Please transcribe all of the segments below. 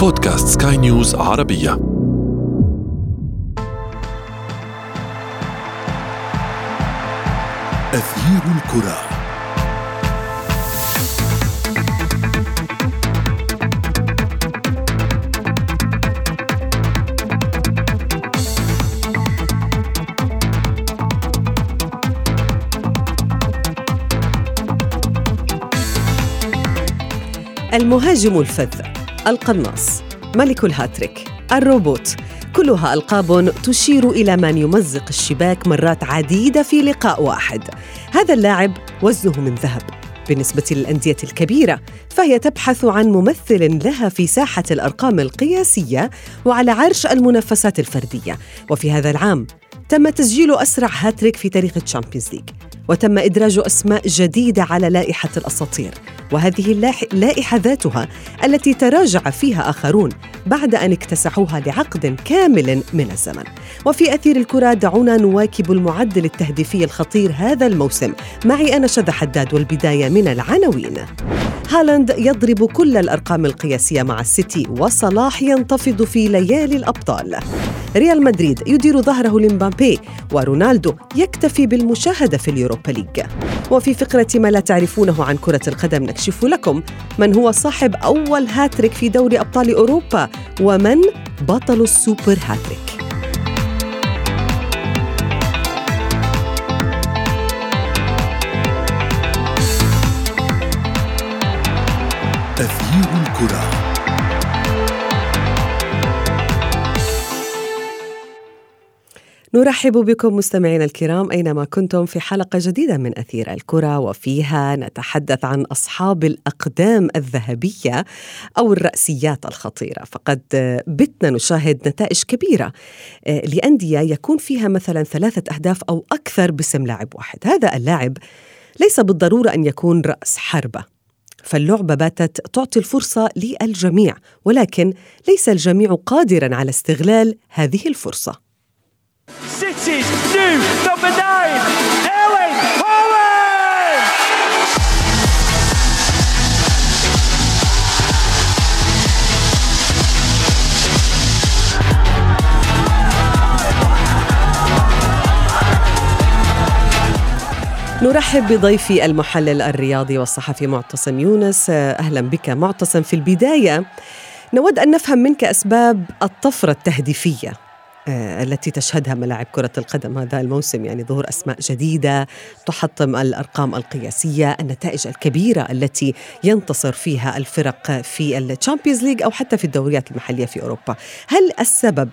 بودكاست سكاي نيوز عربية. أثير الكرة. المهاجم الفذ. القناص. ملك الهاتريك. الروبوت. كلها ألقاب تشير إلى من يمزق الشباك مرات عديدة في لقاء واحد. هذا اللاعب وزنه من ذهب. بالنسبة للأندية الكبيرة فهي تبحث عن ممثل لها في ساحة الأرقام القياسية وعلى عرش المنافسات الفردية. وفي هذا العام تم تسجيل أسرع هاتريك في تاريخ الشامبيونز ليج. وتم إدراج أسماء جديدة على لائحة الأساطير. وهذه اللائحة ذاتها التي تراجع فيها آخرون بعد أن اكتسحوها لعقد كامل من الزمن. وفي أثير الكرة دعونا نواكب المعدل التهديفي الخطير هذا الموسم. معي أنا شذى حداد والبداية من العناوين. هالاند يضرب كل الأرقام القياسية مع السيتي وصلاح ينتفض في ليالي الأبطال. ريال مدريد يدير ظهره لمبابي ورونالدو يكتفي بالمشاهدة في اليوروبا ليج وفي فقرة ما لا تعرفونه عن كرة القدم نكشف لكم من هو صاحب أول هاتريك في دوري أبطال أوروبا ومن بطل ال super hat-trick. نرحب بكم مستمعينا الكرام أينما كنتم في حلقة جديدة من أثير الكرة وفيها نتحدث عن أصحاب الأقدام الذهبية أو الرأسيات الخطيرة. فقد بتنا نشاهد نتائج كبيرة آه، لأندية يكون فيها مثلا ثلاثة أهداف أو أكثر باسم لاعب واحد. هذا اللاعب ليس بالضرورة أن يكون رأس حربة فاللعبة باتت تعطي الفرصة للجميع ولكن ليس الجميع قادرا على استغلال هذه الفرصة. City's new number nine, Erling Haaland! نرحب بضيفي المحلل الرياضي والصحفي معتصم يونس. أهلا بك معتصم. في البداية نود أن نفهم منك أسباب الطفرة التهديفية. التي تشهدها ملاعب كرة القدم هذا الموسم يعني ظهور أسماء جديدة تحطم الأرقام القياسية النتائج الكبيرة التي ينتصر فيها الفرق في الشامبيونز ليج أو حتى في الدوريات المحلية في أوروبا هل السبب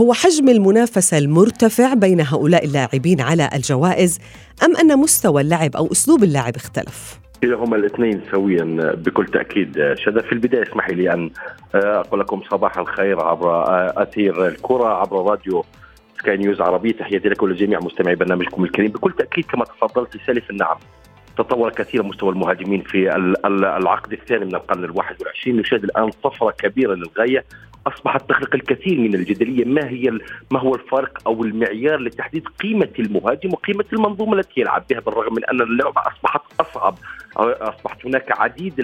هو حجم المنافسة المرتفع بين هؤلاء اللاعبين على الجوائز أم أن مستوى اللعب أو أسلوب اللعب اختلف؟ هما الاثنين سويا بكل تأكيد شذا. في البداية اسمحي لي أن أقول لكم صباح الخير عبر أثير الكرة عبر راديو سكاي نيوز عربي تحياتي لكم ولجميع مستمعي برنامجكم الكريم. بكل تأكيد كما تفضلت سالف النعم تطور كثيرا مستوى المهاجمين في العقد الثاني من القرن الواحد والعشرين. نشاهد الآن طفرة كبيرة للغاية. اصبحت تخلق الكثير من الجدلية ما هي ما هو الفارق أو المعيار لتحديد قيمة المهاجم وقيمة المنظومة التي يلعب بها بالرغم من أن اللعبة أصبحت أصعب أصبحت هناك عديد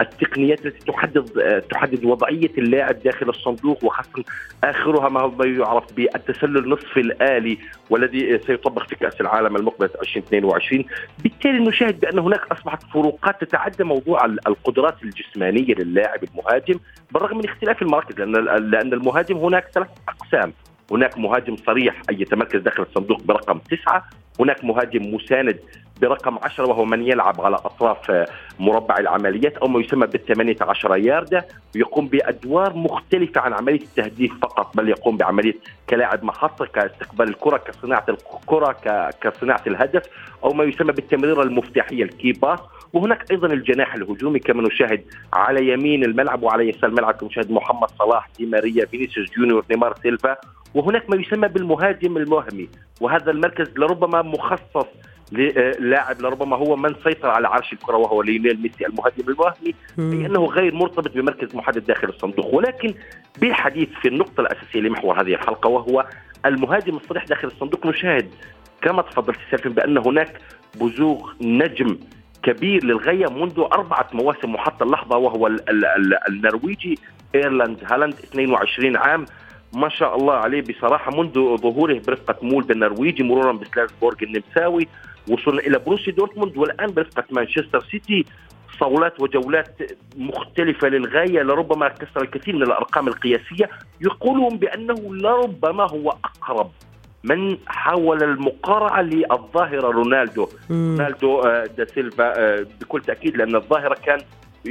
التقنيات التي تحدد تحدد وضعية اللاعب داخل الصندوق وخاصة آخرها ما هو يعرف بالتسلل نصف الآلي والذي سيطبق في كأس العالم المقبل 2022 بالتالي نشاهد بأن هناك أصبحت فروقات تتعدى موضوع القدرات الجسمانية للاعب المهاجم بالرغم من اختلاف المراكز لأن لأن المهاجم هناك ثلاث أقسام. هناك مهاجم صريح أي يتمركز داخل الصندوق برقم تسعة. هناك مهاجم مساند برقم 10 وهو من يلعب على أطراف مربع العمليات أو ما يسمى بال 18 ياردة. ويقوم بأدوار مختلفة عن عملية التهديف فقط بل يقوم بعملية كلاعب محطة كاستقبال الكرة كصناعة الكرة كصناعة الهدف أو ما يسمى بالتمريرة المفتاحية ال key pass وهناك أيضا الجناح الهجومي كما نشاهد على يمين الملعب وعلى يسار الملعب نشاهد محمد صلاح دي ماريا فينيسيوس جونيور نيمار سيلفا. وهناك ما يسمى بالمهاجم الوهمي وهذا المركز لربما مخصص للاعب لربما هو من سيطر على عرش الكرة وهو ليونيل ميسي المهاجم الوهمي لأنه غير مرتبط بمركز محدد داخل الصندوق. ولكن بالحديث في النقطة الأساسية لمحور هذه الحلقة وهو المهاجم الصريح داخل الصندوق نشاهد كما تفضلت سالفين بأن هناك بزوغ نجم كبير للغاية منذ أربعة مواسم وحتى اللحظة وهو ال ال ال النرويجي إيرلينغ هالاند 22 عام. ما شاء الله عليه بصراحة منذ ظهوره برفقة مولد النرويجي مرورا بسالزبورغ النمساوي وصلنا إلى بروسيا دورتموند والآن برفقة مانشستر سيتي صولات وجولات مختلفة للغاية لربما كسر الكثير من الأرقام القياسية يقولون بأنه لربما هو أقرب من حاول المقارعة للظاهرة رونالدو مم. رونالدو آه، دا سيلفا آه، بكل تأكيد لأن الظاهرة كان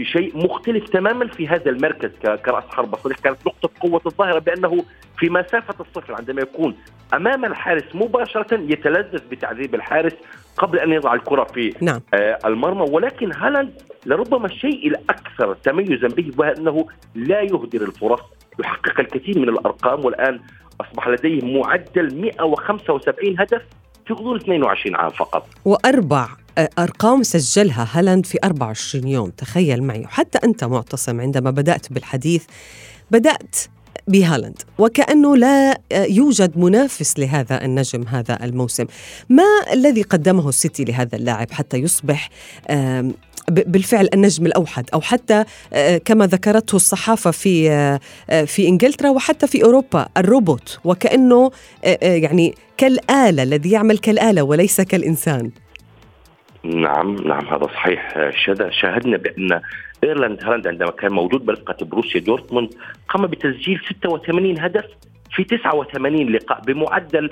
شيء مختلف تماما في هذا المركز ك- كرأس حربة. صريح كانت نقطة قوة الظاهرة بأنه في مسافة الصفر عندما يكون أمام الحارس مباشرة يتلذذ بتعذيب الحارس قبل أن يضع الكرة في نعم. آه، المرمى. ولكن هالاند لربما الشيء الأكثر تميزا به هو أنه لا يهدر الفرص يحقق الكثير من الأرقام. والآن أصبح لديه معدل 175 هدف في غضون 22 عام فقط. وأربع أرقام سجلها هالاند في 24 يوم. تخيل معي. وحتى أنت معتصم عندما بدأت بالحديث بدأت بهالاند. وكأنه لا يوجد منافس لهذا النجم هذا الموسم. ما الذي قدمه السيتي لهذا اللاعب حتى يصبح بالفعل النجم الأوحد؟ أو حتى آه، كما ذكرته الصحافة في آه، آه، في إنجلترا وحتى في أوروبا الروبوت. وكأنه آه، يعني كالآلة الذي يعمل كالآلة وليس كالإنسان. نعم نعم هذا صحيح. شذا شاهدنا بأن إيرلينغ هالاند عندما كان موجود برفقة بروسيا دورتموند قام بتسجيل 86 هدف في 89 لقاء بمعدل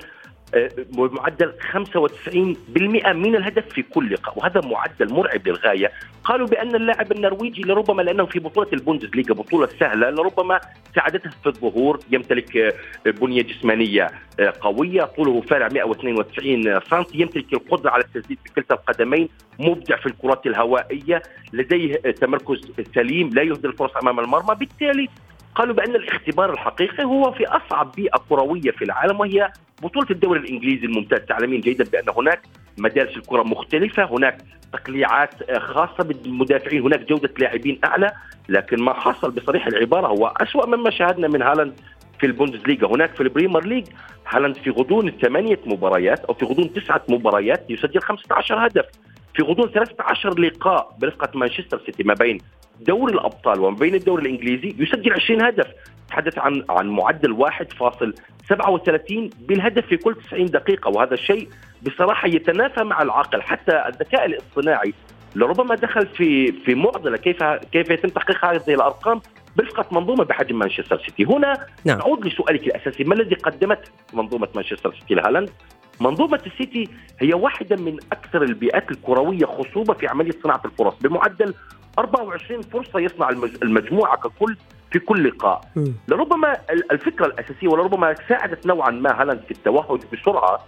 بمعدل 95% من الهدف في كل لقاء وهذا معدل مرعب للغاية. قالوا بأن اللاعب النرويجي لربما لأنه في بطولة البوندسليغا بطولة سهلة لربما ساعدته في الظهور يمتلك آه، بنية جسمانية آه، قوية طوله فارع 192 سم يمتلك القدرة على التسديد بكلتا القدمين مبدع في الكرات الهوائية لديه آه، تمركز سليم لا يهدر الفرص أمام المرمى بالتالي قالوا بأن الاختبار الحقيقي هو في أصعب بيئة كروية في العالم وهي بطولة الدوري الإنجليزي الممتاز. تعلمين جيدا بأن هناك مدارس الكرة مختلفة هناك تقليعات خاصة بالمدافعين هناك جودة لاعبين أعلى لكن ما حصل بصريح العبارة هو أسوأ مما شاهدنا من هالاند في البوندسليغا. هناك في البريمير ليج هالاند في غضون ثمانية مباريات أو في غضون تسعة مباريات يسجل 15 هدف. في غضون 13 لقاء برفقة مانشستر سيتي ما بين دوري الأبطال وما بين الدوري الإنجليزي يسجل 20 هدف. تحدث عن عن معدل 1.37 بالهدف في كل 90 دقيقة وهذا الشيء بصراحة يتنافى مع العقل. حتى الذكاء الاصطناعي لربما دخل في في معضلة كيف كيف يتم تحقيق هذه الأرقام برفقة منظومة بحجم مانشستر سيتي. هنا نعم. نعود لسؤالك الأساسي. ما الذي قدمته منظومة مانشستر سيتي لهالاند؟ منظومة السيتي هي واحدة من أكثر البيئات الكروية خصوبة في عملية صناعة الفرص. بمعدل 24 فرصة يصنع المج- المجموعة ككل في كل لقاء. لربما ال- الفكرة الأساسية ولربما ساعدت نوعا ما هالاند في التوهج بسرعة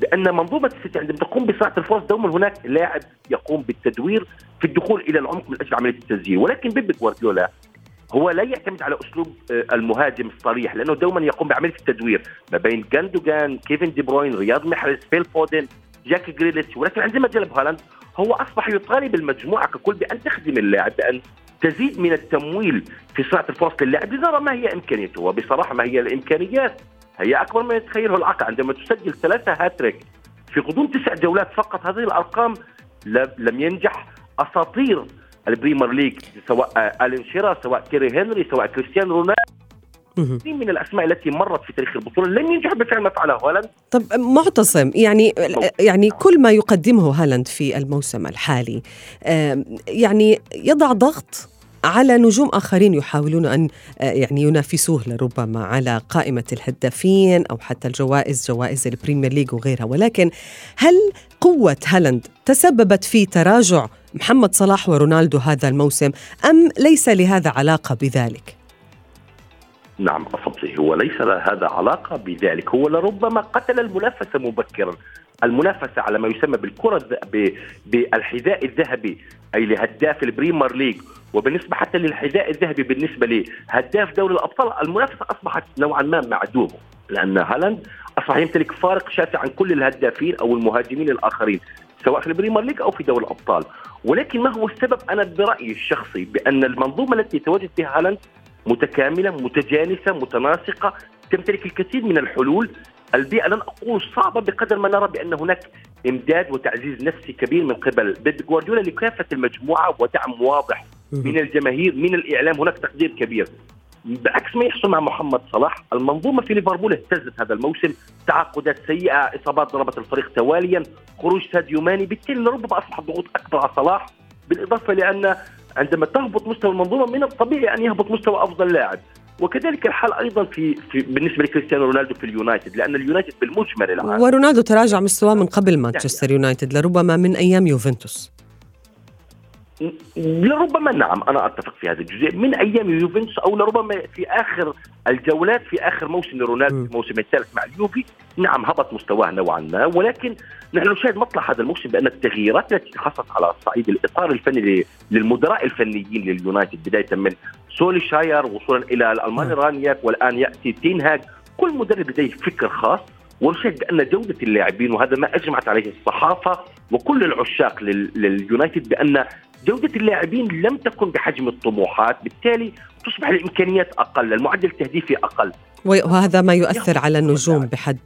بأن منظومة السيتي عندما تقوم بصناعة الفرص دوما هناك لاعب يقوم بالتدوير في الدخول إلى العمق من أجل عملية التسجيل. ولكن بيب جوارديولا هو لا يعتمد على أسلوب آه، المهاجم الصريح لأنه دوما يقوم بعملية التدوير ما بين جوندوجان كيفن دي بروين رياض محرز فيل فودن جاك جريليش ولكن عندما جلب هالاند هو أصبح يطالب المجموعه ككل بأن تخدم اللاعب بأن تزيد من التمويل في صناعة الفرص للاعب لنرى ما هي إمكانيته. وبصراحة ما هي الإمكانيات؟ هي أكبر ما يتخيله العقل عندما تسجل ثلاثة هاتريك في غضون تسع جولات فقط هذه الأرقام لم ينجح أساطير البريمير ليج سواء آه، ألان شيرر سواء تيري هنري سواء كريستيانو رونالدو. كثير من الأسماء التي مرت في تاريخ البطولة. لم ينجح بفعل ما فعله هالاند. طب معتصم يعني يعني كل ما يقدمه هالاند في الموسم الحالي آم، يعني يضع ضغط على نجوم آخرين يحاولون أن آه، يعني ينافسوه لربما على قائمة الهدافين أو حتى الجوائز جوائز البريمير ليج وغيرها. ولكن هل قوة هالاند تسببت في تراجع محمد صلاح ورونالدو هذا الموسم أم ليس لهذا علاقة بذلك؟ نعم أصبتي هو ليس هذا علاقة بذلك. هو لربما قتل المنافسة مبكرا. المنافسة على ما يسمى بالكرة الذ- ب- بالحذاء الذهبي أي لهداف البريمير ليج. وبالنسبة حتى للحذاء الذهبي بالنسبة لهداف دوري الأبطال المنافسة أصبحت نوعا ما معدومة. لأن هالاند اصبح يمتلك فارق شاسع عن كل الهدافين أو المهاجمين الآخرين سواء في البريمير ليج أو في دوري الأبطال. ولكن ما هو السبب؟ أنا برأيي الشخصي بأن المنظومة التي يتواجد فيها هالاند متكاملة متجانسة متناسقة تمتلك الكثير من الحلول. البيئة لن أقول صعبة بقدر ما نرى بأن هناك إمداد وتعزيز نفسي كبير من قبل. بيب جوارديولا لكافة المجموعة ودعم واضح من الجماهير من الإعلام. هناك تقدير كبير. بعكس ما يحصل مع محمد صلاح المنظومة في ليفربول اهتزت هذا الموسم تعاقدات سيئة إصابات ضربت الفريق تواليا خروج ساديو ماني بالتالي لربما أصبح الضغوط أكبر على صلاح بالإضافة لأن عندما تهبط مستوى المنظومة من الطبيعي أن يهبط مستوى أفضل لاعب. وكذلك الحال أيضا في, في بالنسبة لكريستيانو رونالدو في اليونايتد لأن اليونايتد بالمجمل العام ورونالدو تراجع مستواه من قبل مانشستر يونايتد لربما من أيام يوفنتوس. لربما نعم أنا أتفق في هذا الجزء من أيام يوفنتوس أو لربما في آخر الجولات في آخر موسم لرونالدو الموسم الثالث مع اليوفي نعم هبط مستواه نوعا ما. ولكن نحن نشاهد مطلع هذا الموسم بأن التغييرات التي حصلت على صعيد الإطار الفني للمدراء الفنيين لليونايتد بداية من سولي شاير وصولا إلى الألماني رانياك والآن يأتي تينهاج كل مدرب لديه فكر خاص ونشاهد بأن جودة اللاعبين وهذا ما أجمعت عليه الصحافة وكل العشاق لليونايتد بأن جودة اللاعبين لم تكن بحجم الطموحات بالتالي تصبح الإمكانيات أقل المعدل التهديفي أقل. وهذا ما يؤثر على النجوم بحد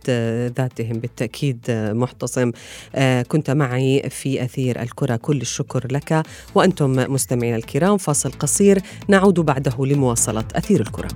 ذاتهم بالتأكيد محتصم آه، كنت معي في أثير الكرة كل الشكر لك. وأنتم مستمعينا الكرام فاصل قصير نعود بعده لمواصلة أثير الكرة.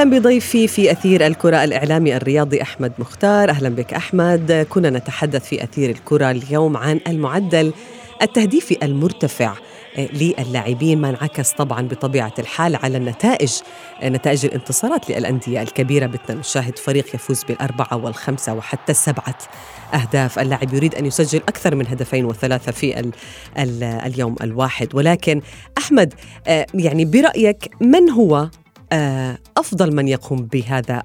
أهلا بضيفي في أثير الكرة الإعلامي الرياضي أحمد مختار. أهلا بك أحمد. كنا نتحدث في أثير الكرة اليوم عن المعدل التهديفي المرتفع للاعبين. ما انعكس طبعا بطبيعة الحال على النتائج نتائج الانتصارات للأندية الكبيرة. بدنا نشاهد فريق يفوز بالأربعة والخمسة وحتى السبعه أهداف. اللاعب يريد أن يسجل أكثر من هدفين وثلاثة في ال ال اليوم الواحد. ولكن أحمد يعني برأيك من هو آه، أفضل من يقوم بهذا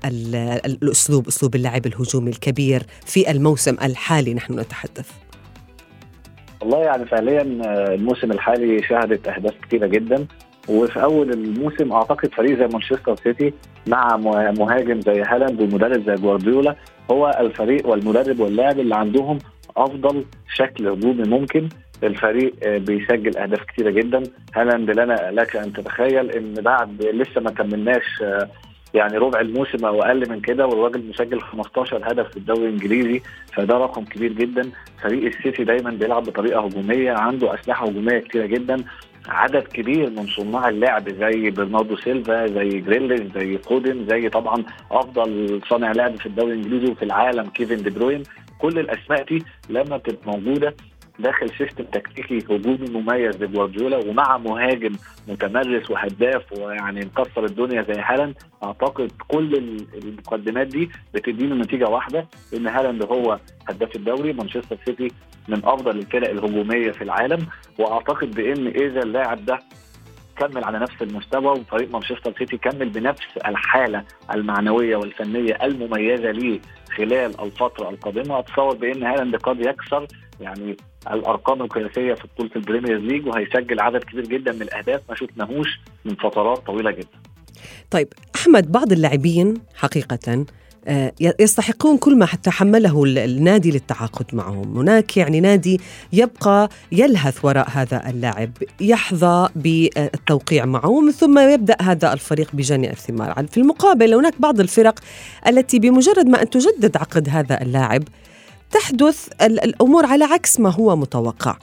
الأسلوب أسلوب اللعب الهجومي الكبير في الموسم الحالي نحن نتحدث. والله يعني فعليا آه، الموسم الحالي شهدت أهداف كثيره جدا وفي أول الموسم أعتقد فريق زي مانشستر سيتي مع مهاجم زي هالاند ومدرب زي جوارديولا هو الفريق والمدرب واللاعب اللي عندهم أفضل شكل هجومي ممكن. الفريق بيسجل أهداف كثيره جدا. هالاند لنا لك أن تتخيل إن بعد لسه ما كملناش يعني ربع الموسم أو أقل من كده والراجل مسجل 15 هدف في الدوري الإنجليزي فده رقم كبير جدا. فريق السيتي دايما بيلعب بطريقة هجومية عنده أسلحة هجومية كثيره جدا. عدد كبير من صناع اللعب زي برناردو سيلفا زي جريليش زي فودن زي طبعا أفضل صانع لعب في الدوري الإنجليزي وفي العالم كيفن دي بروين. كل الأسماء دي لما بتبقى موجودة داخل system تكتيكي هجومي مميز لجوارديولا ومع مهاجم متمرس وهداف ويعني مكسر الدنيا زي هالاند أعتقد كل المقدمات دي بتدينا نتيجة واحدة إن هالاند هو هداف الدوري مانشستر سيتي من أفضل الفرق الهجومية في العالم وأعتقد بإن إذا اللاعب ده كمل على نفس المستوى وفريق مانشستر سيتي كمل بنفس الحالة المعنوية والفنية المميزة ليه خلال الفترة القادمة أتصور بإن هالاند قد يكسر يعني الأرقام القياسية في بطولة البريمير ليج وهيسجل عدد كبير جدا من الأهداف ما شفناهوش من فترات طويلة جدا. طيب أحمد بعض اللاعبين حقيقة آه، يستحقون كل ما تحمله النادي للتعاقد معهم هناك يعني نادي يبقى يلهث وراء هذا اللاعب يحظى بالتوقيع معه ومن ثم يبدأ هذا الفريق بجني الثمار في المقابل هناك بعض الفرق التي بمجرد ما أن تجدد عقد هذا اللاعب تحدث الأمور على عكس ما هو متوقع.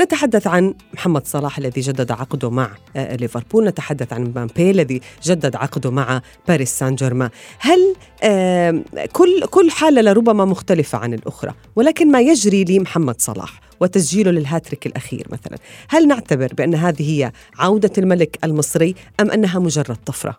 نتحدث عن محمد صلاح الذي جدد عقده مع آه، ليفربول. نتحدث عن مبابي الذي جدد عقده مع باريس سان جيرمان هل كل كل حالة لربما مختلفة عن الأخرى ولكن ما يجري لمحمد صلاح وتسجيله للهاتريك الأخير مثلا هل نعتبر بأن هذه هي عودة الملك المصري أم أنها مجرد طفرة؟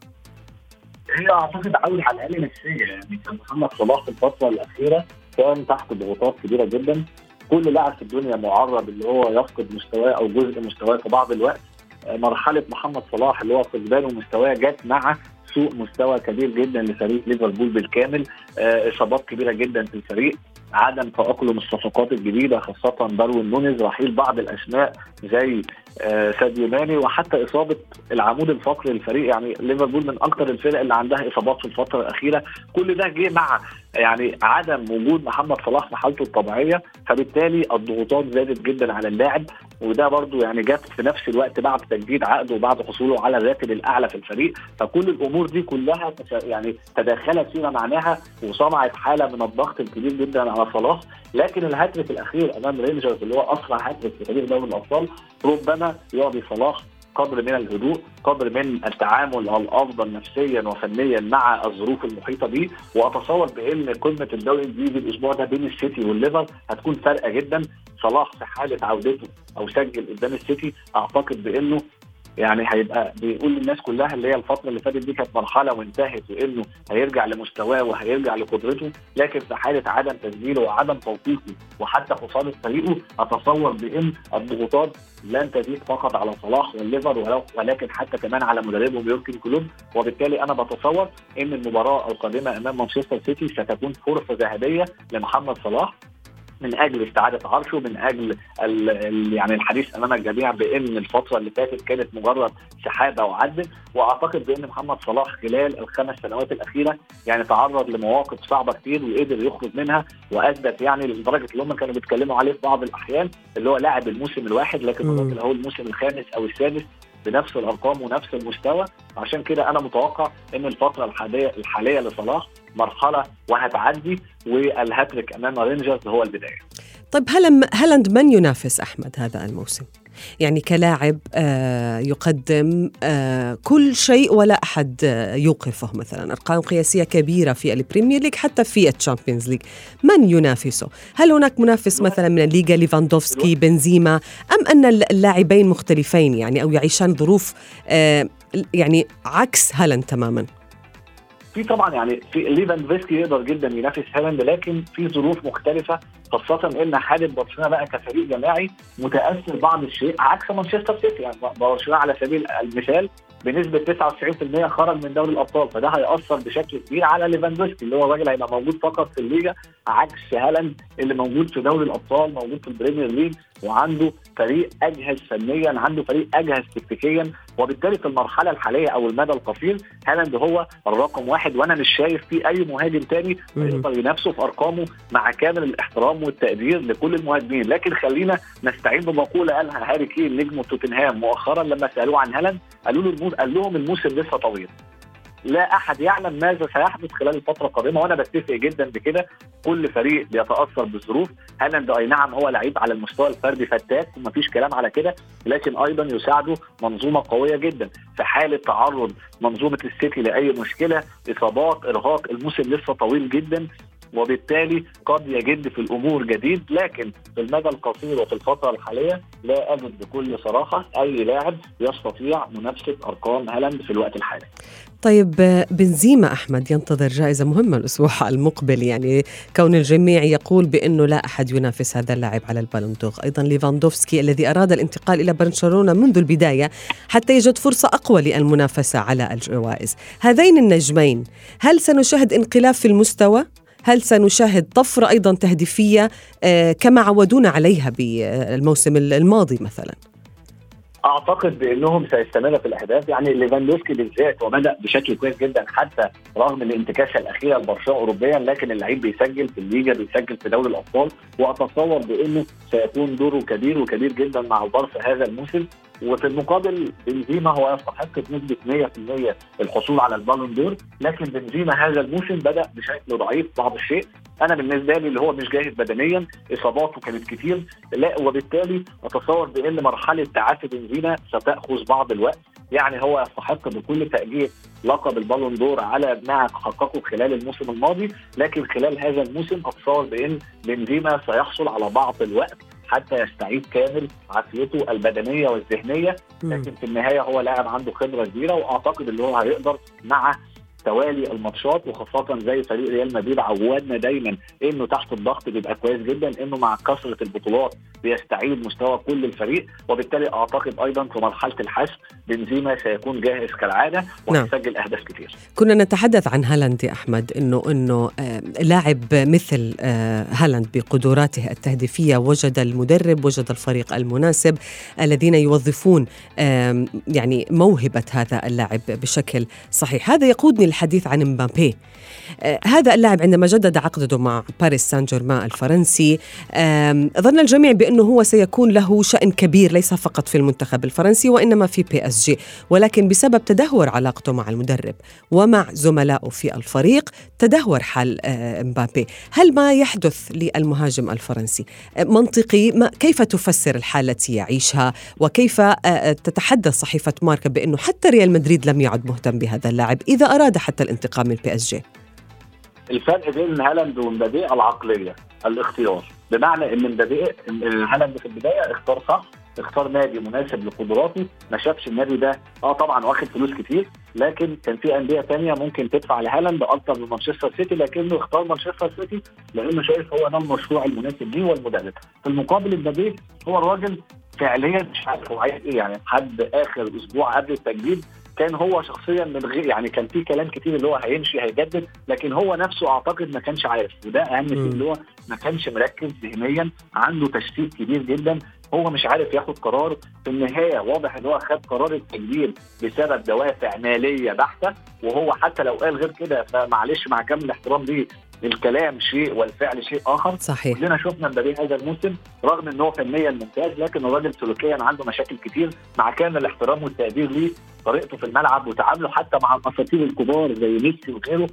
هي أعتقد عودة على الاقل نفسيه يعني محمد صلاح في الفترة الأخيرة كان تحت ضغوطات كبيرة جدا. كل لاعب في الدنيا معرض اللي هو يفقد مستواه أو جزء مستواه في بعض الوقت. آه، مرحلة محمد صلاح اللي هو فقدانه مستواه جت مع سوء مستوى كبير جدا لفريق ليفربول بالكامل. آه، إصابات كبيرة جدا في الفريق. عدم تأقلم الصفقات الجديدة خاصة داروين نونيز رحيل بعض الأسماء زي آه، ساديو ماني وحتى إصابة العمود الفقري للفريق يعني ليفربول من أكثر الفرق اللي عندها إصابات في الفترة الأخيرة. كل ده جه مع يعني عدم وجود محمد صلاح في حالته الطبيعية فبالتالي الضغوطات زادت جدا على اللاعب. وده برضو يعني جت في نفس الوقت بعد تجديد عقده وبعد حصوله على الراتب الأعلى في الفريق. فكل الأمور دي كلها يعني تداخلت فيما معناها وصنعت حالة من الضغط الكبير جدا على صلاح. لكن الهاتريك الأخير أمام رينجرز اللي هو أسرع هاتريك في تاريخ دوري الأبطال ربما يعطي صلاح قدر من الهدوء قدر من التعامل الأفضل نفسيا وفنيا مع الظروف المحيطة به وأتصور بإن قمة الدوري الإنجليزي الأسبوع ده بين السيتي والليفر هتكون فارقة جدا. صلاح في حالة عودته أو سجل قدام السيتي أعتقد بإنه يعني هيبقى بيقول للناس كلها اللي هي الفترة اللي فاتت دي كانت مرحلة وانتهت وإنه هيرجع لمستواه وهيرجع لقدرته لكن في حالة عدم تسجيله وعدم توفيقه وحتى خساره فريقه أتصور بإن الضغوطات لن تزيد فقط على صلاح والليفر ولكن حتى كمان على مدربهم يوركن كلوب. وبالتالي أنا بتصور إن المباراة القادمة أمام مانشستر سيتي ستكون فرصة ذهبية لمحمد صلاح. من أجل استعادة عرشه من أجل ال ال يعني الحديث أمام الجميع بإن الفترة اللي فاتت كانت مجرد سحابة وعدت وأعتقد بإن محمد صلاح خلال الخمس سنوات الأخيرة يعني تعرض لمواقف صعبة كتير وقدر يخرج منها وأثبت يعني لدرجة اللي هم كانوا بيتكلموا عليه في بعض الأحيان اللي هو لاعب الموسم الواحد لكن الراجل هو الموسم الخامس أو السادس بنفس الأرقام ونفس المستوى عشان كده أنا متوقع إن الفترة الحاليه الحالية لصلاح مرحلة وهتعدي والهاتريك أمام رينجرز هو البداية. طيب هل هالاند من ينافس أحمد هذا الموسم؟ يعني كلاعب آه يقدم آه كل شيء ولا أحد آه يوقفه مثلا. أرقام قياسية كبيرة في البريمير ليج حتى في الشامبيونز ليج. من ينافسه؟ هل هناك منافس مثلا من الليغا ليفاندوفسكي بنزيما أم أن اللاعبين مختلفين يعني أو يعيشان ظروف يعني عكس هالاند تماما؟ في طبعا يعني في ليفاندوفسكي يقدر جدا ينافس هالاند لكن في ظروف مختلفة خاصة إن حالة برشلونة بقى كفريق جماعي متأثر بعض الشيء عكس مانشستر سيتي. يعني برشلونة على سبيل المثال بنسبة 99% خرج من دوري الأبطال فده هيأثر بشكل كبير على ليفاندوفسكي اللي هو الراجل هيبقى موجود فقط في الليجا عكس هالاند اللي موجود في دوري الأبطال موجود في البريمير ليج وعنده فريق أجهز فنيا عنده فريق أجهز تكتيكيا. وبالتالي في المرحلة الحالية أو المدى القصير هالاند هو الرقم واحد وأنا مش شايف في أي مهاجم تاني يقدر ينافسه في أرقامه مع كامل الاحترام والتقدير لكل المهاجمين. لكن خلينا نستعين بمقولة قالها هاري كين نجم توتنهام مؤخرا لما سألوه عن هالاند قالوا له قال لهم الموسم لسه طويل. لا أحد يعلم ماذا سيحدث خلال الفترة القادمة وأنا بتفق جدا بكده. كل فريق بيتأثر بالظروف هالاند أي نعم هو لعيب على المستوى الفردي فتاك ومفيش كلام على كده لكن أيضا يساعده منظومة قوية جدا. في حالة تعرض منظومة السيتي لأي مشكلة إصابات إرهاق الموسم لسه طويل جدا وبالتالي قد يجد في الأمور جديد. لكن في المدى القصير وفي الفترة الحالية لا أجد بكل صراحة أي لاعب يستطيع منافسة أرقام هالاند في الوقت الحالي. طيب بنزيما أحمد ينتظر جائزة مهمة الأسبوع المقبل. يعني كون الجميع يقول بأنه لا أحد ينافس هذا اللاعب على البالندور أيضا ليفاندوفسكي الذي أراد الانتقال إلى برشلونه منذ البداية حتى يجد فرصة أقوى للمنافسة على الجوائز. هذين النجمين هل سنشاهد انقلاب في المستوى؟ هل سنشاهد طفرة أيضا تهديفية آه، كما عودونا عليها بالموسم الماضي مثلا؟ أعتقد بأنهم سيستمروا في الأهداف. يعني ليفاندوسكي بالذات وبدا بشكل كويس جدا حتى رغم الانتكاسة الأخيرة لبرشلونة اوروبيا لكن اللعيب بيسجل في الليجا بيسجل في دوري الأبطال وأتصور بأنه سيكون دوره كبير وكبير جدا مع البارسا هذا الموسم. وفي المقابل بنزيما هو يستحق بنسبه 100% الحصول على البالون دور لكن بنزيما هذا الموسم بدأ بشكل ضعيف بعض الشيء. أنا بالنسبة لي اللي هو مش جاهز بدنيا إصاباته كانت كتير. لا وبالتالي أتصور بأن مرحلة تعافي بنزيما ستأخذ بعض الوقت. يعني هو يستحق بكل تاجيل لقب البالون دور على ما حققه خلال الموسم الماضي. لكن خلال هذا الموسم أتصور بأن بنزيما سيحصل على بعض الوقت. حتى يستعيد كامل عافيته البدنية والذهنية لكن في النهاية هو لاعب عنده خبرة كبيرة وأعتقد ان هو هيقدر مع توالي الماتشات وخاصة زي فريق ريال مدريد عودنا دايما إنه تحت الضغط بيبقى كويس جدا إنه مع كثرة البطولات بيستعيد مستوى كل الفريق وبالتالي أعتقد أيضا في مرحلة الحسم بنزيما سيكون جاهز كالعادة ويسجل نعم. أهداف كتير. كنا نتحدث عن هالاند يا أحمد إنه إنه آه لاعب مثل آه هالاند بقدراته التهديفية وجد المدرب وجد الفريق المناسب الذين يوظفون آه يعني موهبة هذا اللاعب بشكل صحيح، هذا يقودني للحديث عن مبابي. آه هذا اللاعب عندما جدد عقده مع باريس سان جيرمان الفرنسي ظن الجميع بأنه هو سيكون له شأن كبير ليس فقط في المنتخب الفرنسي وإنما في PSG ولكن بسبب تدهور علاقته مع المدرب ومع زملائه في الفريق تدهور حال مبابي. هل ما يحدث للمهاجم الفرنسي؟ منطقي ما كيف تفسر الحالة التي يعيشها؟ وكيف تتحدث صحيفة ماركا بأنه حتى ريال مدريد لم يعد مهتم بهذا اللاعب؟ إذا أراد حتى الانتقام من PSG الفرق بين هالاند ومبابي العقلية الاختيار. بمعنى إن مبابي هالاند في البداية اختار صح اختار نادي مناسب لقدراته ما شافش النادي ده آه طبعا واخد فلوس كتير لكن كان في أندية تانية ممكن تدفع لهالاند أكتر من مانشستر سيتي لكنه اختار مانشستر سيتي لأنه شايف هو ده المشروع المناسب ليه والمدرب. في المقابل مبابي هو الراجل فعليا مش عارف هو عايز إيه يعني لحد آخر أسبوع قبل التجديد كان هو شخصيا من غير يعني كان في كلام كتير اللي هو هيمشي هيجدد لكن هو نفسه أعتقد ما كانش عارف. وده أهم شيء اللي هو ما كانش مركز ذهنيا عنده تشتيت كبير جدا. هو مش عارف ياخد قرار. في النهاية واضح إن هو خد قرار التجديد بسبب دوافع مالية بحتة وهو حتى لو قال غير كده فمعلش مع كامل الاحترام ليه الكلام شيء والفعل شيء آخر. صحيح. كلنا شفنا مبابي هذا الموسم رغم ان هو فنيا ممتاز لكن الراجل سلوكيا عنده مشاكل كتير مع كامل الاحترام والتقدير ليه طريقته في الملعب وتعامله حتى مع الأساطير الكبار زي ميسي وغيره.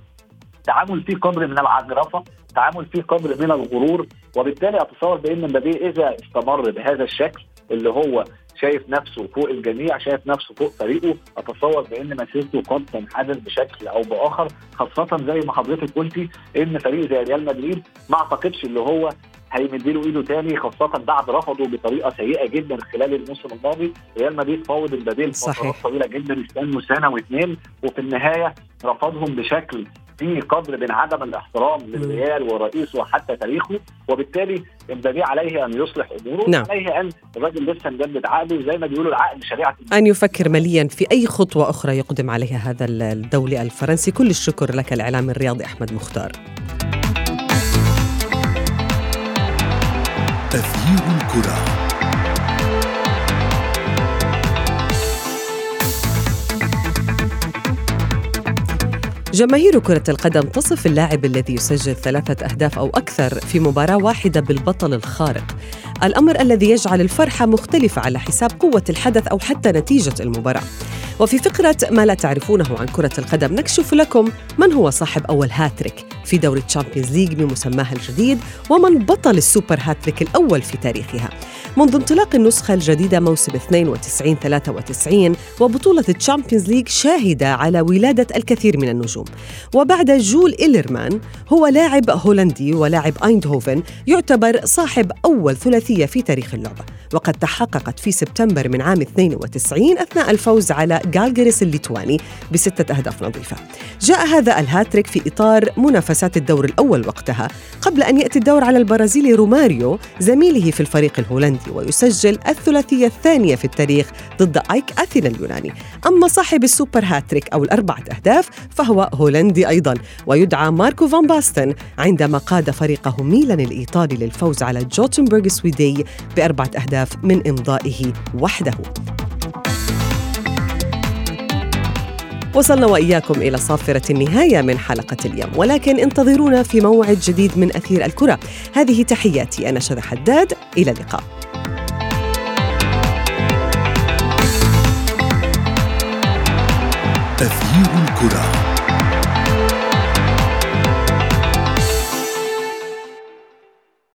تعامل فيه قدر من العجرفه تعامل فيه قدر من الغرور وبالتالي أتصور بإن مبابي إذا استمر بهذا الشكل اللي هو شايف نفسه فوق الجميع شايف نفسه فوق فريقه. أتصور بأن مسيرته قد تنحدر بشكل أو بآخر خاصة زي ما حضرتك قلتي إن فريق زي ريال مدريد ما أعتقدش اللي هو هيمد له إيده تاني خاصة بعد رفضه بطريقة سيئة جدا خلال الموسم الماضي. ريال مدريد فاوض البديل فترات طويلة جدا استنوا سنة واثنين وفي النهاية رفضهم بشكل في قدر من عدم الاحترام للريال ورئيسه وحتى تاريخه وبالتالي امبابي عليه أن يصلح أموره نعم. عليه أن الراجل لسه مجدد عقده زي ما بيقولوا العقد شريعة أن يفكر ماليا في أي خطوة أخرى يقدم عليها هذا الدولي الفرنسي. كل الشكر لك الإعلام الرياضي أحمد مختار. تغيير الكرة. جماهير كرة القدم تصف اللاعب الذي يسجل ثلاثة أهداف أو أكثر في مباراة واحدة بالبطل الخارق. الأمر الذي يجعل الفرحة مختلفة على حساب قوة الحدث أو حتى نتيجة المباراة. وفي فقرة ما لا تعرفونه عن كرة القدم نكشف لكم من هو صاحب أول هاتريك في دوري Champions League بمسماها الجديد ومن بطل السوبر هاتريك الأول في تاريخها. منذ انطلاق النسخة الجديدة موسم 92-93 وبطولة Champions League شاهدة على ولادة الكثير من النجوم. ويعد جول إيلرمان هو لاعب هولندي ولاعب أيندهوفن يعتبر صاحب أول ثلاثية في تاريخ اللعبة. وقد تحققت في سبتمبر من عام 92 أثناء الفوز على زالجيريس الليتواني بستة أهداف نظيفة. جاء هذا الهاتريك في إطار منافسات الدور الأول وقتها قبل أن يأتي الدور على البرازيلي روماريو زميله في الفريق الهولندي ويسجل الثلاثية الثانية في التاريخ ضد آيك أثينا اليوناني. أما صاحب السوبر هاتريك أو الأربعة أهداف فهو هولندي أيضا ويدعى ماركو فان باستن عندما قاد فريقه ميلان الإيطالي للفوز على جوتنبرغ السويدي بأربعة أهداف من إمضائه وحده. وصلنا وإياكم إلى صافرة النهاية من حلقة اليوم. ولكن انتظرونا في موعد جديد من أثير الكرة. هذه تحياتي أنا شذى حداد. إلى اللقاء. تغيير الكرة.